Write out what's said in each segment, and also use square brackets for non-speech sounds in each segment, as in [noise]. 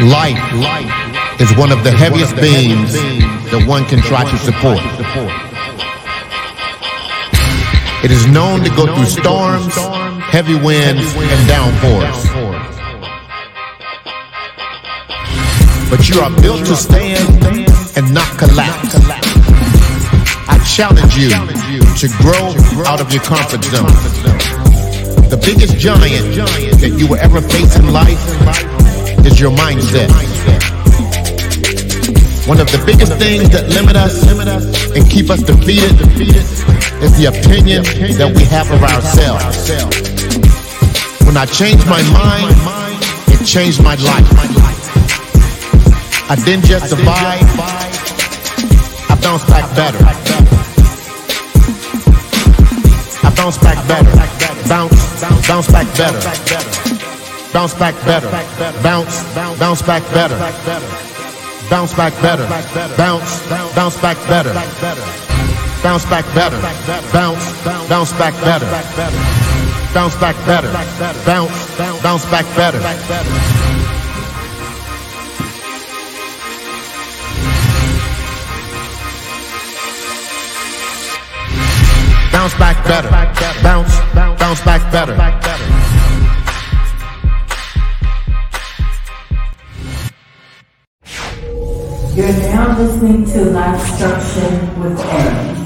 Life, life is one of the heaviest beings that one can try to support. It is known to go through storms, heavy winds, and downpours. But you are built to stand and not collapse. I challenge you to grow out of your comfort zone. The biggest giant that you will ever face in life is your mindset. One of the biggest things that limit us and keep us defeated is the opinion that we have of ourselves. When I changed my mind, it changed my life. I didn't just survive, I bounced back better. I bounced back better. Bounce, bounce back better. Bounce back better. Bounce, bounce back better. Bounce back better. Bounce, bounce back better. Bounce back better. Bounce, bounce back better. Bounce back better. Bounce, bounce back better. Bounce back better. Bounce, bounce back better. To Life Structure with Eric.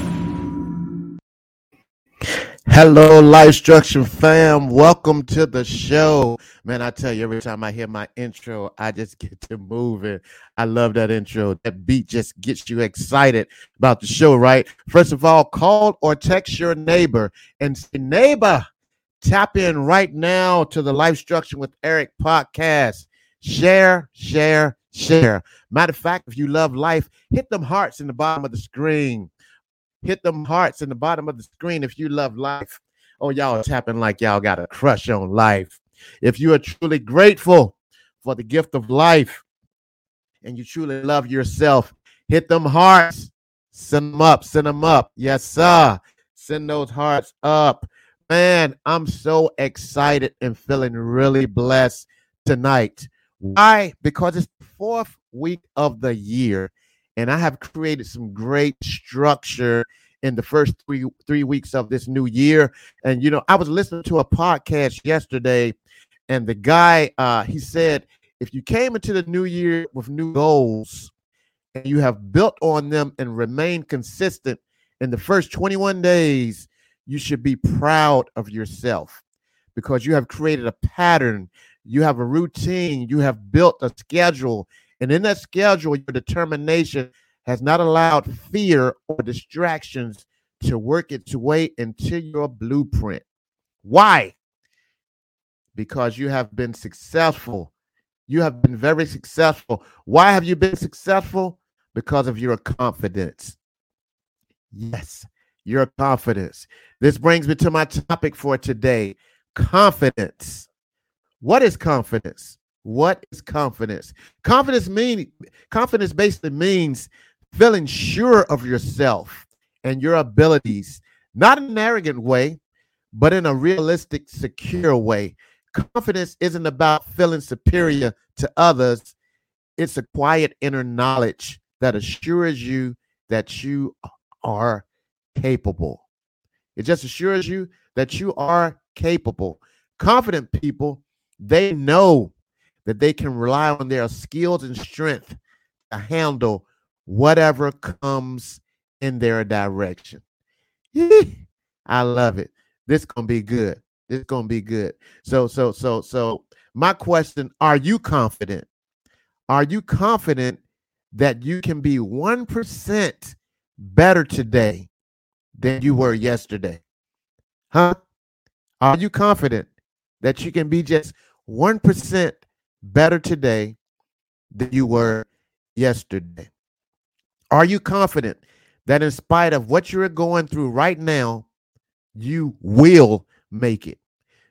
Hello, Life Structure fam. Welcome to the show. Man, I tell you, every time I hear my intro, I just [laughs] get to moving. I love that intro. That beat just gets you excited about the show, right? First of all, call or text your neighbor and say, neighbor, tap in right now to the Life Structure with Eric podcast. Share, share, share. Matter of fact, if you love life, hit them hearts in the bottom of the screen. Hit them hearts in the bottom of the screen if you love life. Oh, y'all tapping like y'all got a crush on life. If you are truly grateful for the gift of life and you truly love yourself, hit them hearts. Send them up. Send them up. Yes, sir. Send those hearts up. Man, I'm so excited and feeling really blessed tonight. Why? Because it's the fourth week of the year, and I have created some great structure in the first three three weeks of this new year. And you know, I was listening to a podcast yesterday, and the guy uh, he said, if you came into the new year with new goals and you have built on them and remain consistent in the first 21 days, you should be proud of yourself because you have created a pattern you have a routine, you have built a schedule, and in that schedule, your determination has not allowed fear or distractions to work its way into your blueprint. Why? Because you have been successful. You have been very successful. Why have you been successful? Because of your confidence. Yes, your confidence. This brings me to my topic for today confidence. What is confidence? What is confidence? Confidence mean confidence basically means feeling sure of yourself and your abilities, not in an arrogant way, but in a realistic, secure way. Confidence isn't about feeling superior to others. It's a quiet inner knowledge that assures you that you are capable. It just assures you that you are capable. Confident people they know that they can rely on their skills and strength to handle whatever comes in their direction. [laughs] I love it. This gonna be good. This gonna be good. So, so, so, so my question, are you confident? Are you confident that you can be 1% better today than you were yesterday? Huh? Are you confident that you can be just 1% better today than you were yesterday? Are you confident that in spite of what you're going through right now, you will make it?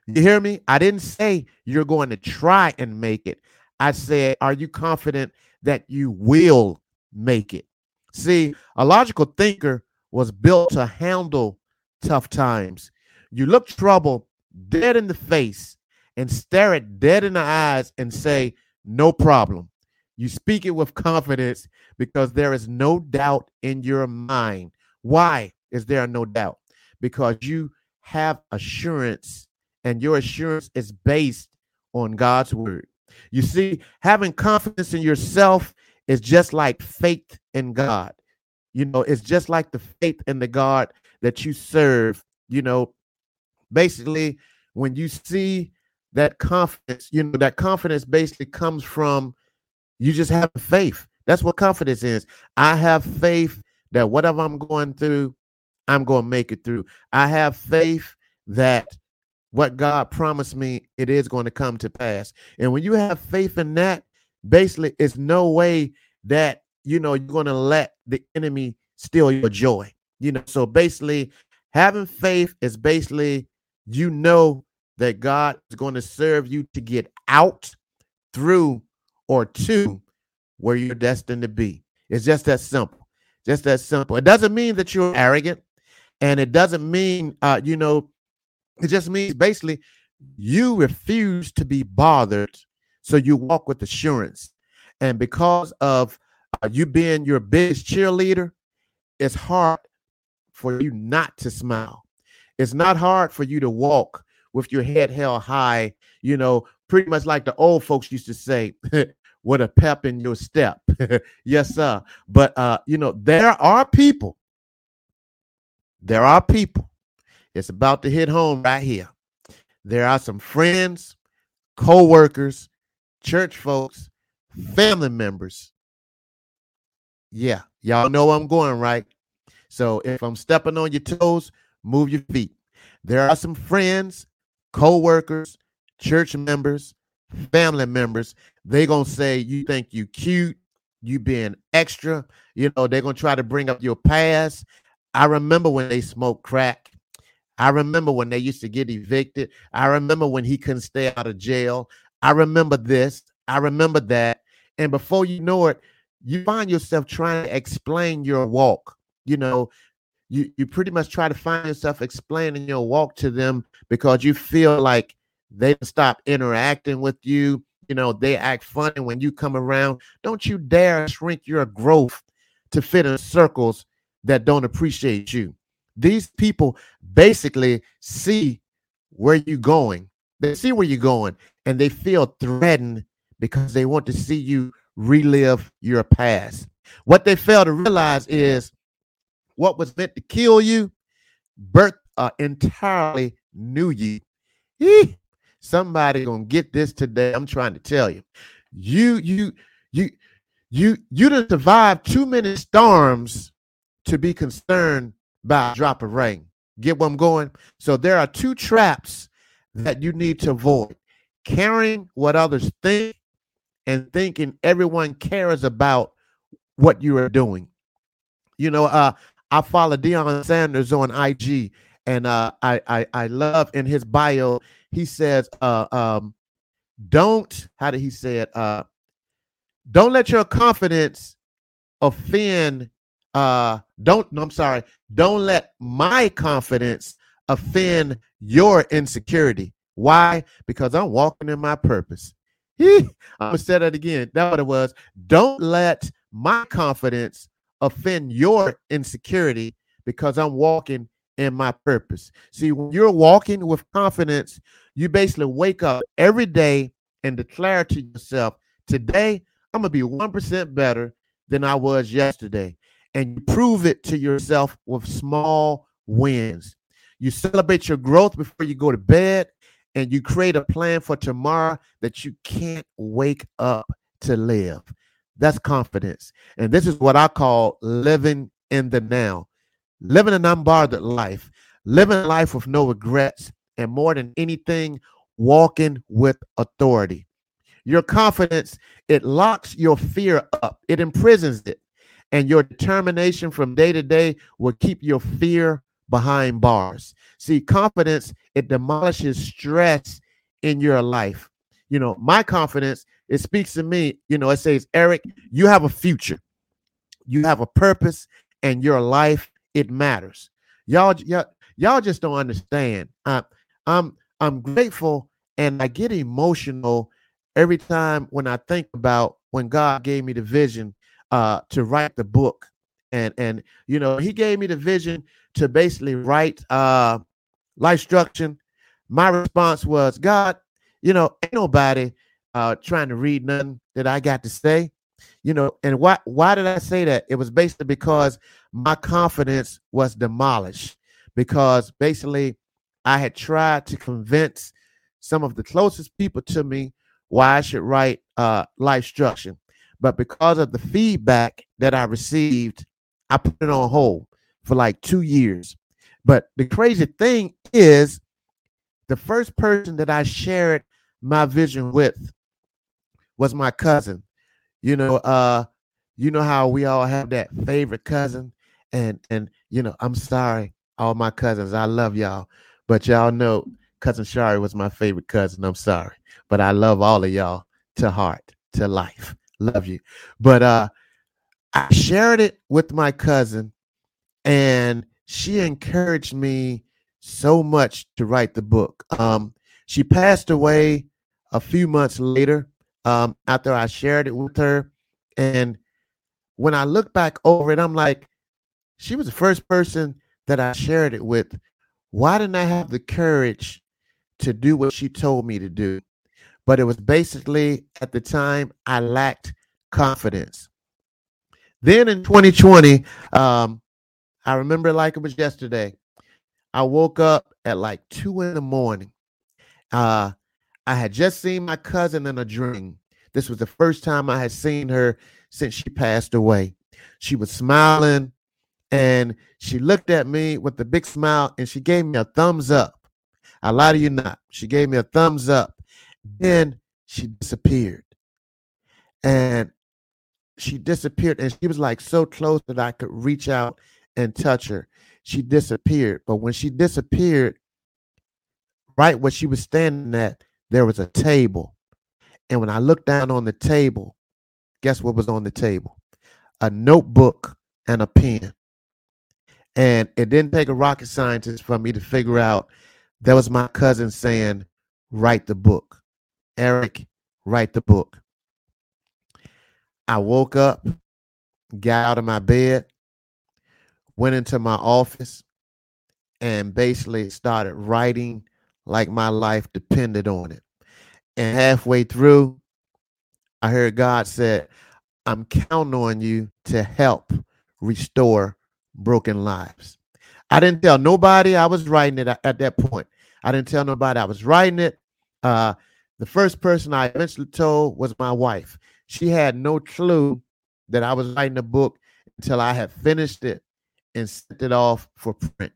You hear me? I didn't say you're going to try and make it. I said, are you confident that you will make it? See, a logical thinker was built to handle tough times. You look trouble dead in the face and stare it dead in the eyes and say, No problem. You speak it with confidence because there is no doubt in your mind. Why is there no doubt? Because you have assurance, and your assurance is based on God's word. You see, having confidence in yourself is just like faith in God. You know, it's just like the faith in the God that you serve. You know, basically, when you see that confidence, you know, that confidence basically comes from you just have faith. That's what confidence is. I have faith that whatever I'm going through, I'm going to make it through. I have faith that what God promised me, it is going to come to pass. And when you have faith in that, basically, it's no way that you know you're going to let the enemy steal your joy. You know, so basically, having faith is basically you know that God is going to serve you to get out, through, or to where you're destined to be. It's just that simple. Just that simple. It doesn't mean that you're arrogant, and it doesn't mean, uh, you know, it just means basically you refuse to be bothered, so you walk with assurance. And because of uh, you being your biggest cheerleader, it's hard for you not to smile. It's not hard for you to walk with your head held high, you know, pretty much like the old folks used to say, [laughs] with a pep in your step. [laughs] yes, sir. But uh, you know, there are people. There are people. It's about to hit home right here. There are some friends, co-workers, church folks, family members. Yeah, y'all know I'm going, right? So if I'm stepping on your toes, move your feet. There are some friends, co-workers, church members, family members. They gonna say you think you cute, you being extra. You know they're gonna try to bring up your past. I remember when they smoked crack. I remember when they used to get evicted. I remember when he couldn't stay out of jail. I remember this. I remember that. And before you know it, you find yourself trying to explain your walk. You know, you you pretty much try to find yourself explaining your walk to them because you feel like they stop interacting with you. You know, they act funny when you come around. Don't you dare shrink your growth to fit in circles that don't appreciate you. These people basically see where you're going. They see where you're going and they feel threatened because they want to see you relive your past. What they fail to realize is what was meant to kill you, birth uh, entirely new you. Somebody gonna get this today. I'm trying to tell you. You, you, you, you, you done survived too many storms to be concerned by a drop of rain. Get where I'm going? So there are two traps that you need to avoid caring what others think and thinking everyone cares about what you are doing. You know, uh, I follow Deion Sanders on IG, and uh, I, I I love in his bio he says, uh, um, "Don't how did he say it? Uh, don't let your confidence offend uh don't no, I'm sorry, don't let my confidence offend your insecurity. Why? Because I'm walking in my purpose. [laughs] I'm gonna say that again. That's what it was. Don't let my confidence offend your insecurity because I'm walking in my purpose. See, when you're walking with confidence, you basically wake up every day and declare to yourself, today I'm gonna be 1% better than I was yesterday and you prove it to yourself with small wins. You celebrate your growth before you go to bed, and you create a plan for tomorrow that you can't wake up to live. That's confidence. And this is what I call living in the now, living an unbothered life, living a life with no regrets, and more than anything, walking with authority. Your confidence, it locks your fear up, it imprisons it and your determination from day to day will keep your fear behind bars. See, confidence, it demolishes stress in your life. You know, my confidence, it speaks to me, you know, it says, Eric, you have a future, you have a purpose, and your life, it matters. Y'all, y'all, y'all just don't understand. Uh, I'm I'm grateful and I get emotional every time when I think about when God gave me the vision uh, to write the book, and and you know He gave me the vision to basically write uh, life structure. My response was, God, you know, ain't nobody uh, trying to read nothing that I got to say, you know. And why why did I say that? It was basically because my confidence was demolished because basically I had tried to convince some of the closest people to me why I should write uh, life structure. But because of the feedback that I received, I put it on hold for like two years. But the crazy thing is, the first person that I shared my vision with was my cousin. You know, uh, you know how we all have that favorite cousin, and and you know, I'm sorry, all my cousins, I love y'all, but y'all know cousin Shari was my favorite cousin. I'm sorry, but I love all of y'all to heart, to life. Love you. But uh I shared it with my cousin and she encouraged me so much to write the book. Um she passed away a few months later um after I shared it with her and when I look back over it I'm like she was the first person that I shared it with. Why didn't I have the courage to do what she told me to do? but it was basically at the time I lacked confidence. Then in 2020, um, I remember like it was yesterday. I woke up at like two in the morning. Uh, I had just seen my cousin in a dream. This was the first time I had seen her since she passed away. She was smiling and she looked at me with a big smile and she gave me a thumbs up. I lie to you not. She gave me a thumbs up. Then she disappeared. And she disappeared and she was like so close that I could reach out and touch her. She disappeared. But when she disappeared, right where she was standing at, there was a table. And when I looked down on the table, guess what was on the table? A notebook and a pen. And it didn't take a rocket scientist for me to figure out that was my cousin saying, write the book. Eric, write the book. I woke up, got out of my bed, went into my office, and basically started writing like my life depended on it. And halfway through, I heard God said, I'm counting on you to help restore broken lives. I didn't tell nobody I was writing it at, that point. I didn't tell nobody I was writing it. Uh, the first person I eventually told was my wife. She had no clue that I was writing a book until I had finished it and sent it off for print.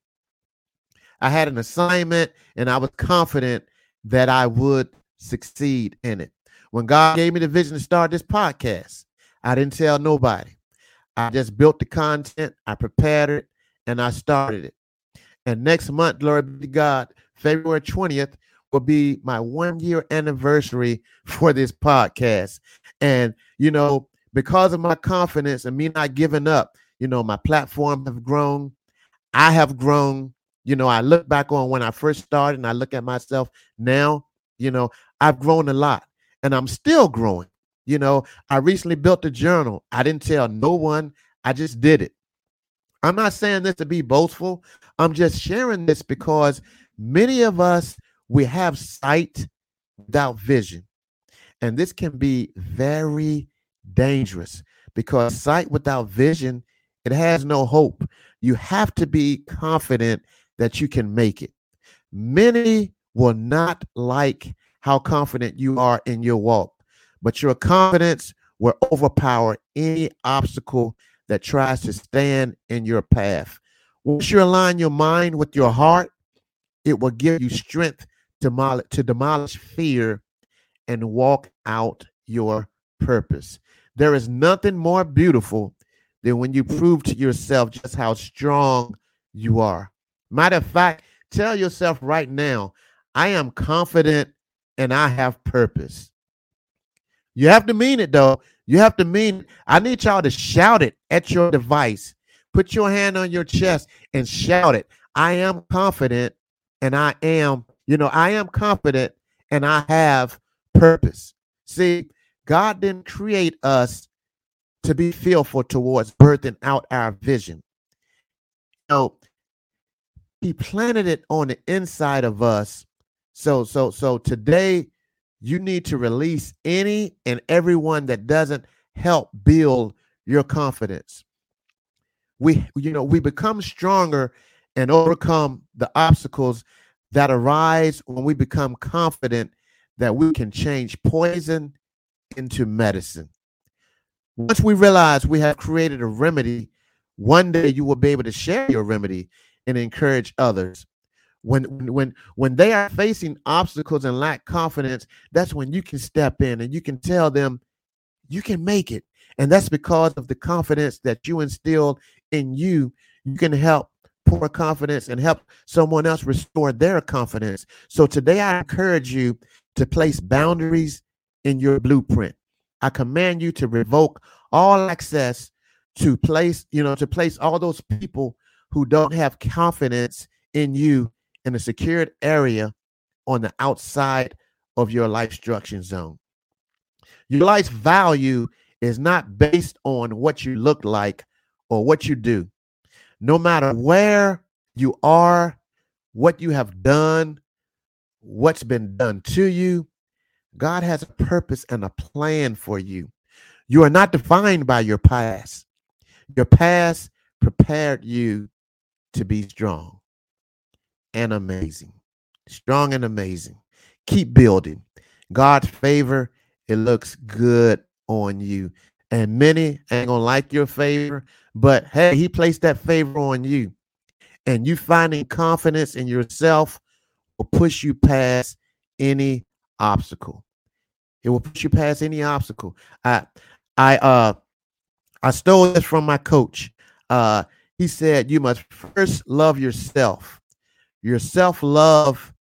I had an assignment and I was confident that I would succeed in it. When God gave me the vision to start this podcast, I didn't tell nobody. I just built the content, I prepared it, and I started it. And next month, glory be to God, February 20th, will be my one year anniversary [laughs] for this podcast. And, you know, because of my confidence and me not giving up, you know, my platform have grown. I have grown. You know, I look back on when I first started and I look at myself now, you know, I've grown a lot and I'm still growing. You know, I recently built a journal. I didn't tell no one, I just did it. I'm not saying this to be boastful. I'm just sharing this because many of us we have sight without vision. And this can be very dangerous because sight without vision, it has no hope. You have to be confident that you can make it. Many will not like how confident you are in your walk, but your confidence will overpower any obstacle that tries to stand in your path. Once you align your mind with your heart, it will give you strength demolish, to demolish fear and walk out your purpose. There is nothing more beautiful than when you prove to yourself just how strong you are. Matter of fact, tell yourself right now, I am confident and I have purpose. You have to mean it though. You have to mean I need y'all to shout it at your device. Put your hand on your chest and shout it. I am confident and I am you know, I am confident and I have purpose. See, God didn't create us to be fearful towards birthing out our vision. So he planted it on the inside of us. So so so today you need to release any and everyone that doesn't help build your confidence. We you know we become stronger and overcome the obstacles that arise when we become confident that we can change poison into medicine. Once we realize we have created a remedy, one day you will be able to share your remedy and encourage others. When when when they are facing obstacles and lack confidence, that's when you can step in and you can tell them you can make it. And that's because of the confidence that you instilled in you. You can help pour confidence and help someone else restore their confidence. So today I encourage you to place boundaries in your blueprint. I command you to revoke all access to place, you know, to place all those people who don't have confidence in you in a secured area on the outside of your life structure zone. Your life's value is not based on what you look like or what you do. No matter where you are, what you have done, what's been done to you, God has a purpose and a plan for you. You are not defined by your past. Your past prepared you to be strong and amazing. Strong and amazing. Keep building. God's favor, it looks good on you. And many ain't gonna like your favor, but hey, he placed that favor on you. And you finding confidence in yourself will push you past any obstacle. It will push you past any obstacle. I I uh I stole this from my coach. Uh he said you must first love yourself. Your self-love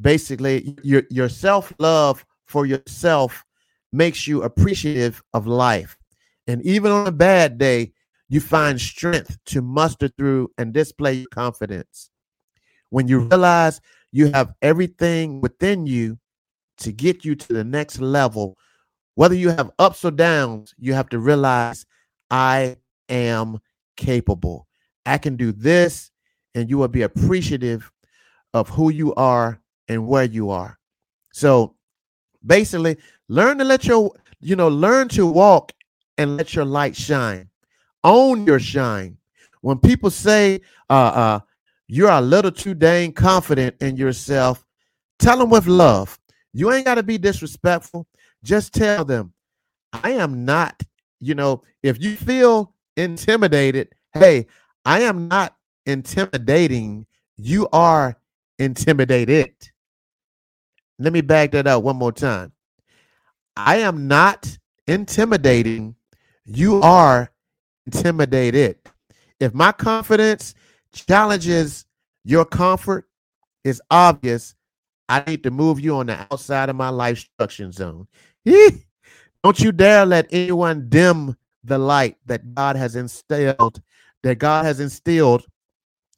basically your your self-love for yourself makes you appreciative of life. And even on a bad day, you find strength to muster through and display confidence. When you realize you have everything within you to get you to the next level, whether you have ups or downs, you have to realize I am capable. I can do this, and you will be appreciative of who you are and where you are. So basically, learn to let your, you know, learn to walk and let your light shine. Own your shine. When people say uh uh you're a little too dang confident in yourself, tell them with love. You ain't got to be disrespectful. Just tell them, I am not, you know, if you feel intimidated, hey, I am not intimidating. You are intimidated. Let me back that up one more time. I am not intimidating. You are intimidated. If my confidence challenges your comfort, it's obvious I need to move you on the outside of my life structure zone. [laughs] Don't you dare let anyone dim the light that God has instilled, that God has instilled.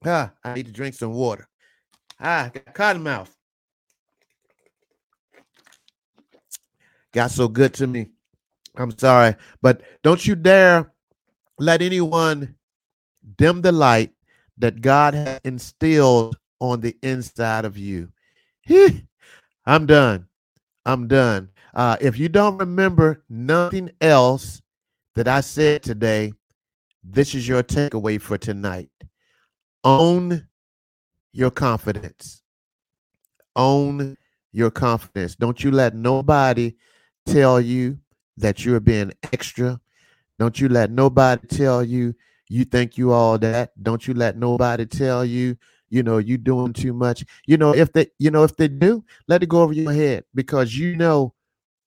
Ah, I need to drink some water. Ah, got cotton mouth. Got so good to me. I'm sorry, but don't you dare let anyone dim the light that God has instilled on the inside of you. I'm done. I'm done. Uh, if you don't remember nothing else that I said today, this is your takeaway for tonight. Own your confidence. Own your confidence. Don't you let nobody tell you that you're being extra. Don't you let nobody tell you you think you all that. Don't you let nobody tell you you know you doing too much you know if they you know if they do let it go over your head because you know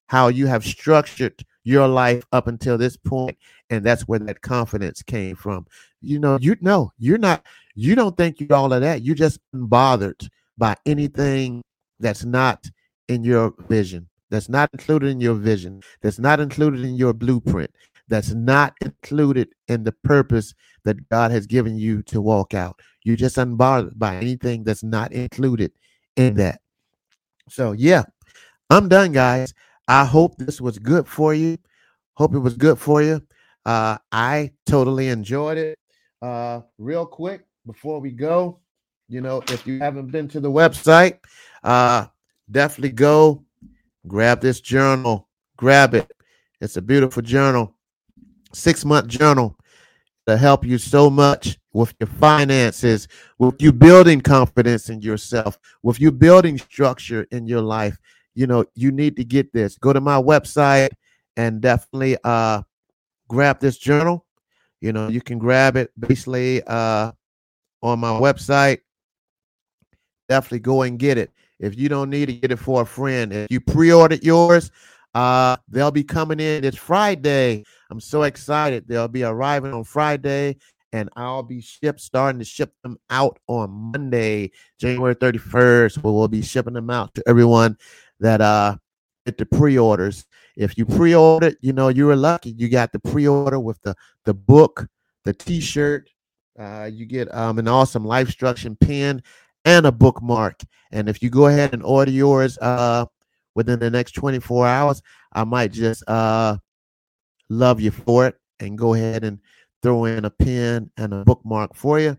how you have structured your life up until this point and that's where that confidence came from you know you know you're not you don't think you're all of that you're just bothered by anything that's not in your vision that's not included in your vision that's not included in your blueprint that's not included in the purpose that God has given you to walk out. You're just unbothered by anything that's not included in that. So, yeah, I'm done, guys. I hope this was good for you. Hope it was good for you. Uh, I totally enjoyed it. Uh, real quick before we go, you know, if you haven't been to the website, uh, definitely go grab this journal, grab it. It's a beautiful journal, six month journal to help you so much with your finances, with you building confidence in yourself, with you building structure in your life. You know, you need to get this. Go to my website and definitely uh grab this journal. You know, you can grab it basically uh on my website. Definitely go and get it. If you don't need to get it for a friend. If you pre-ordered yours, uh, they'll be coming in. It's Friday. I'm so excited. They'll be arriving on Friday, and I'll be ship starting to ship them out on Monday, January 31st. Where we'll be shipping them out to everyone that uh get the pre-orders. If you pre-ordered, you know you were lucky. You got the pre-order with the the book, the T-shirt. Uh, you get um an awesome life structure pen and a bookmark. And if you go ahead and order yours uh within the next 24 hours, I might just uh love you for it and go ahead and throw in a pen and a bookmark for you.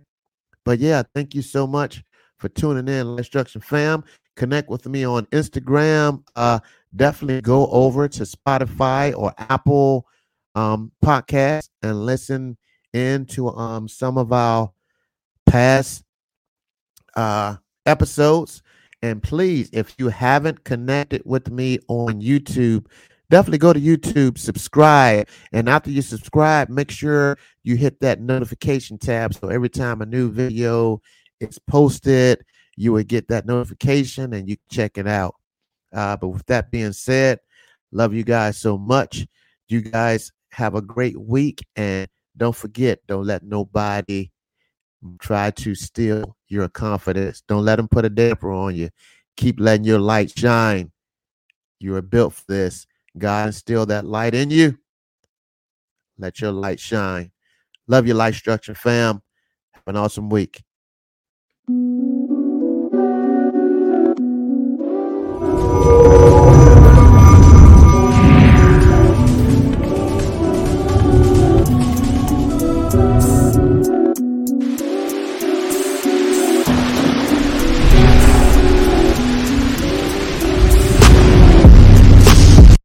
But yeah, thank you so much for tuning in, Life Structure Fam. Connect with me on Instagram. Uh, definitely go over to Spotify or Apple um, podcast and listen into um, some of our past uh, episodes. And please, if you haven't connected with me on YouTube, definitely go to YouTube, subscribe. And after you subscribe, make sure you hit that notification tab. So every time a new video is posted, you would get that notification and you check it out. Uh, but with that being said, love you guys so much. You guys have a great week. And don't forget, don't let nobody try to steal your confidence. Don't let them put a damper on you. Keep letting your light shine. You are built for this. God instill that light in you. Let your light shine. Love your life structure, fam. Have an awesome week.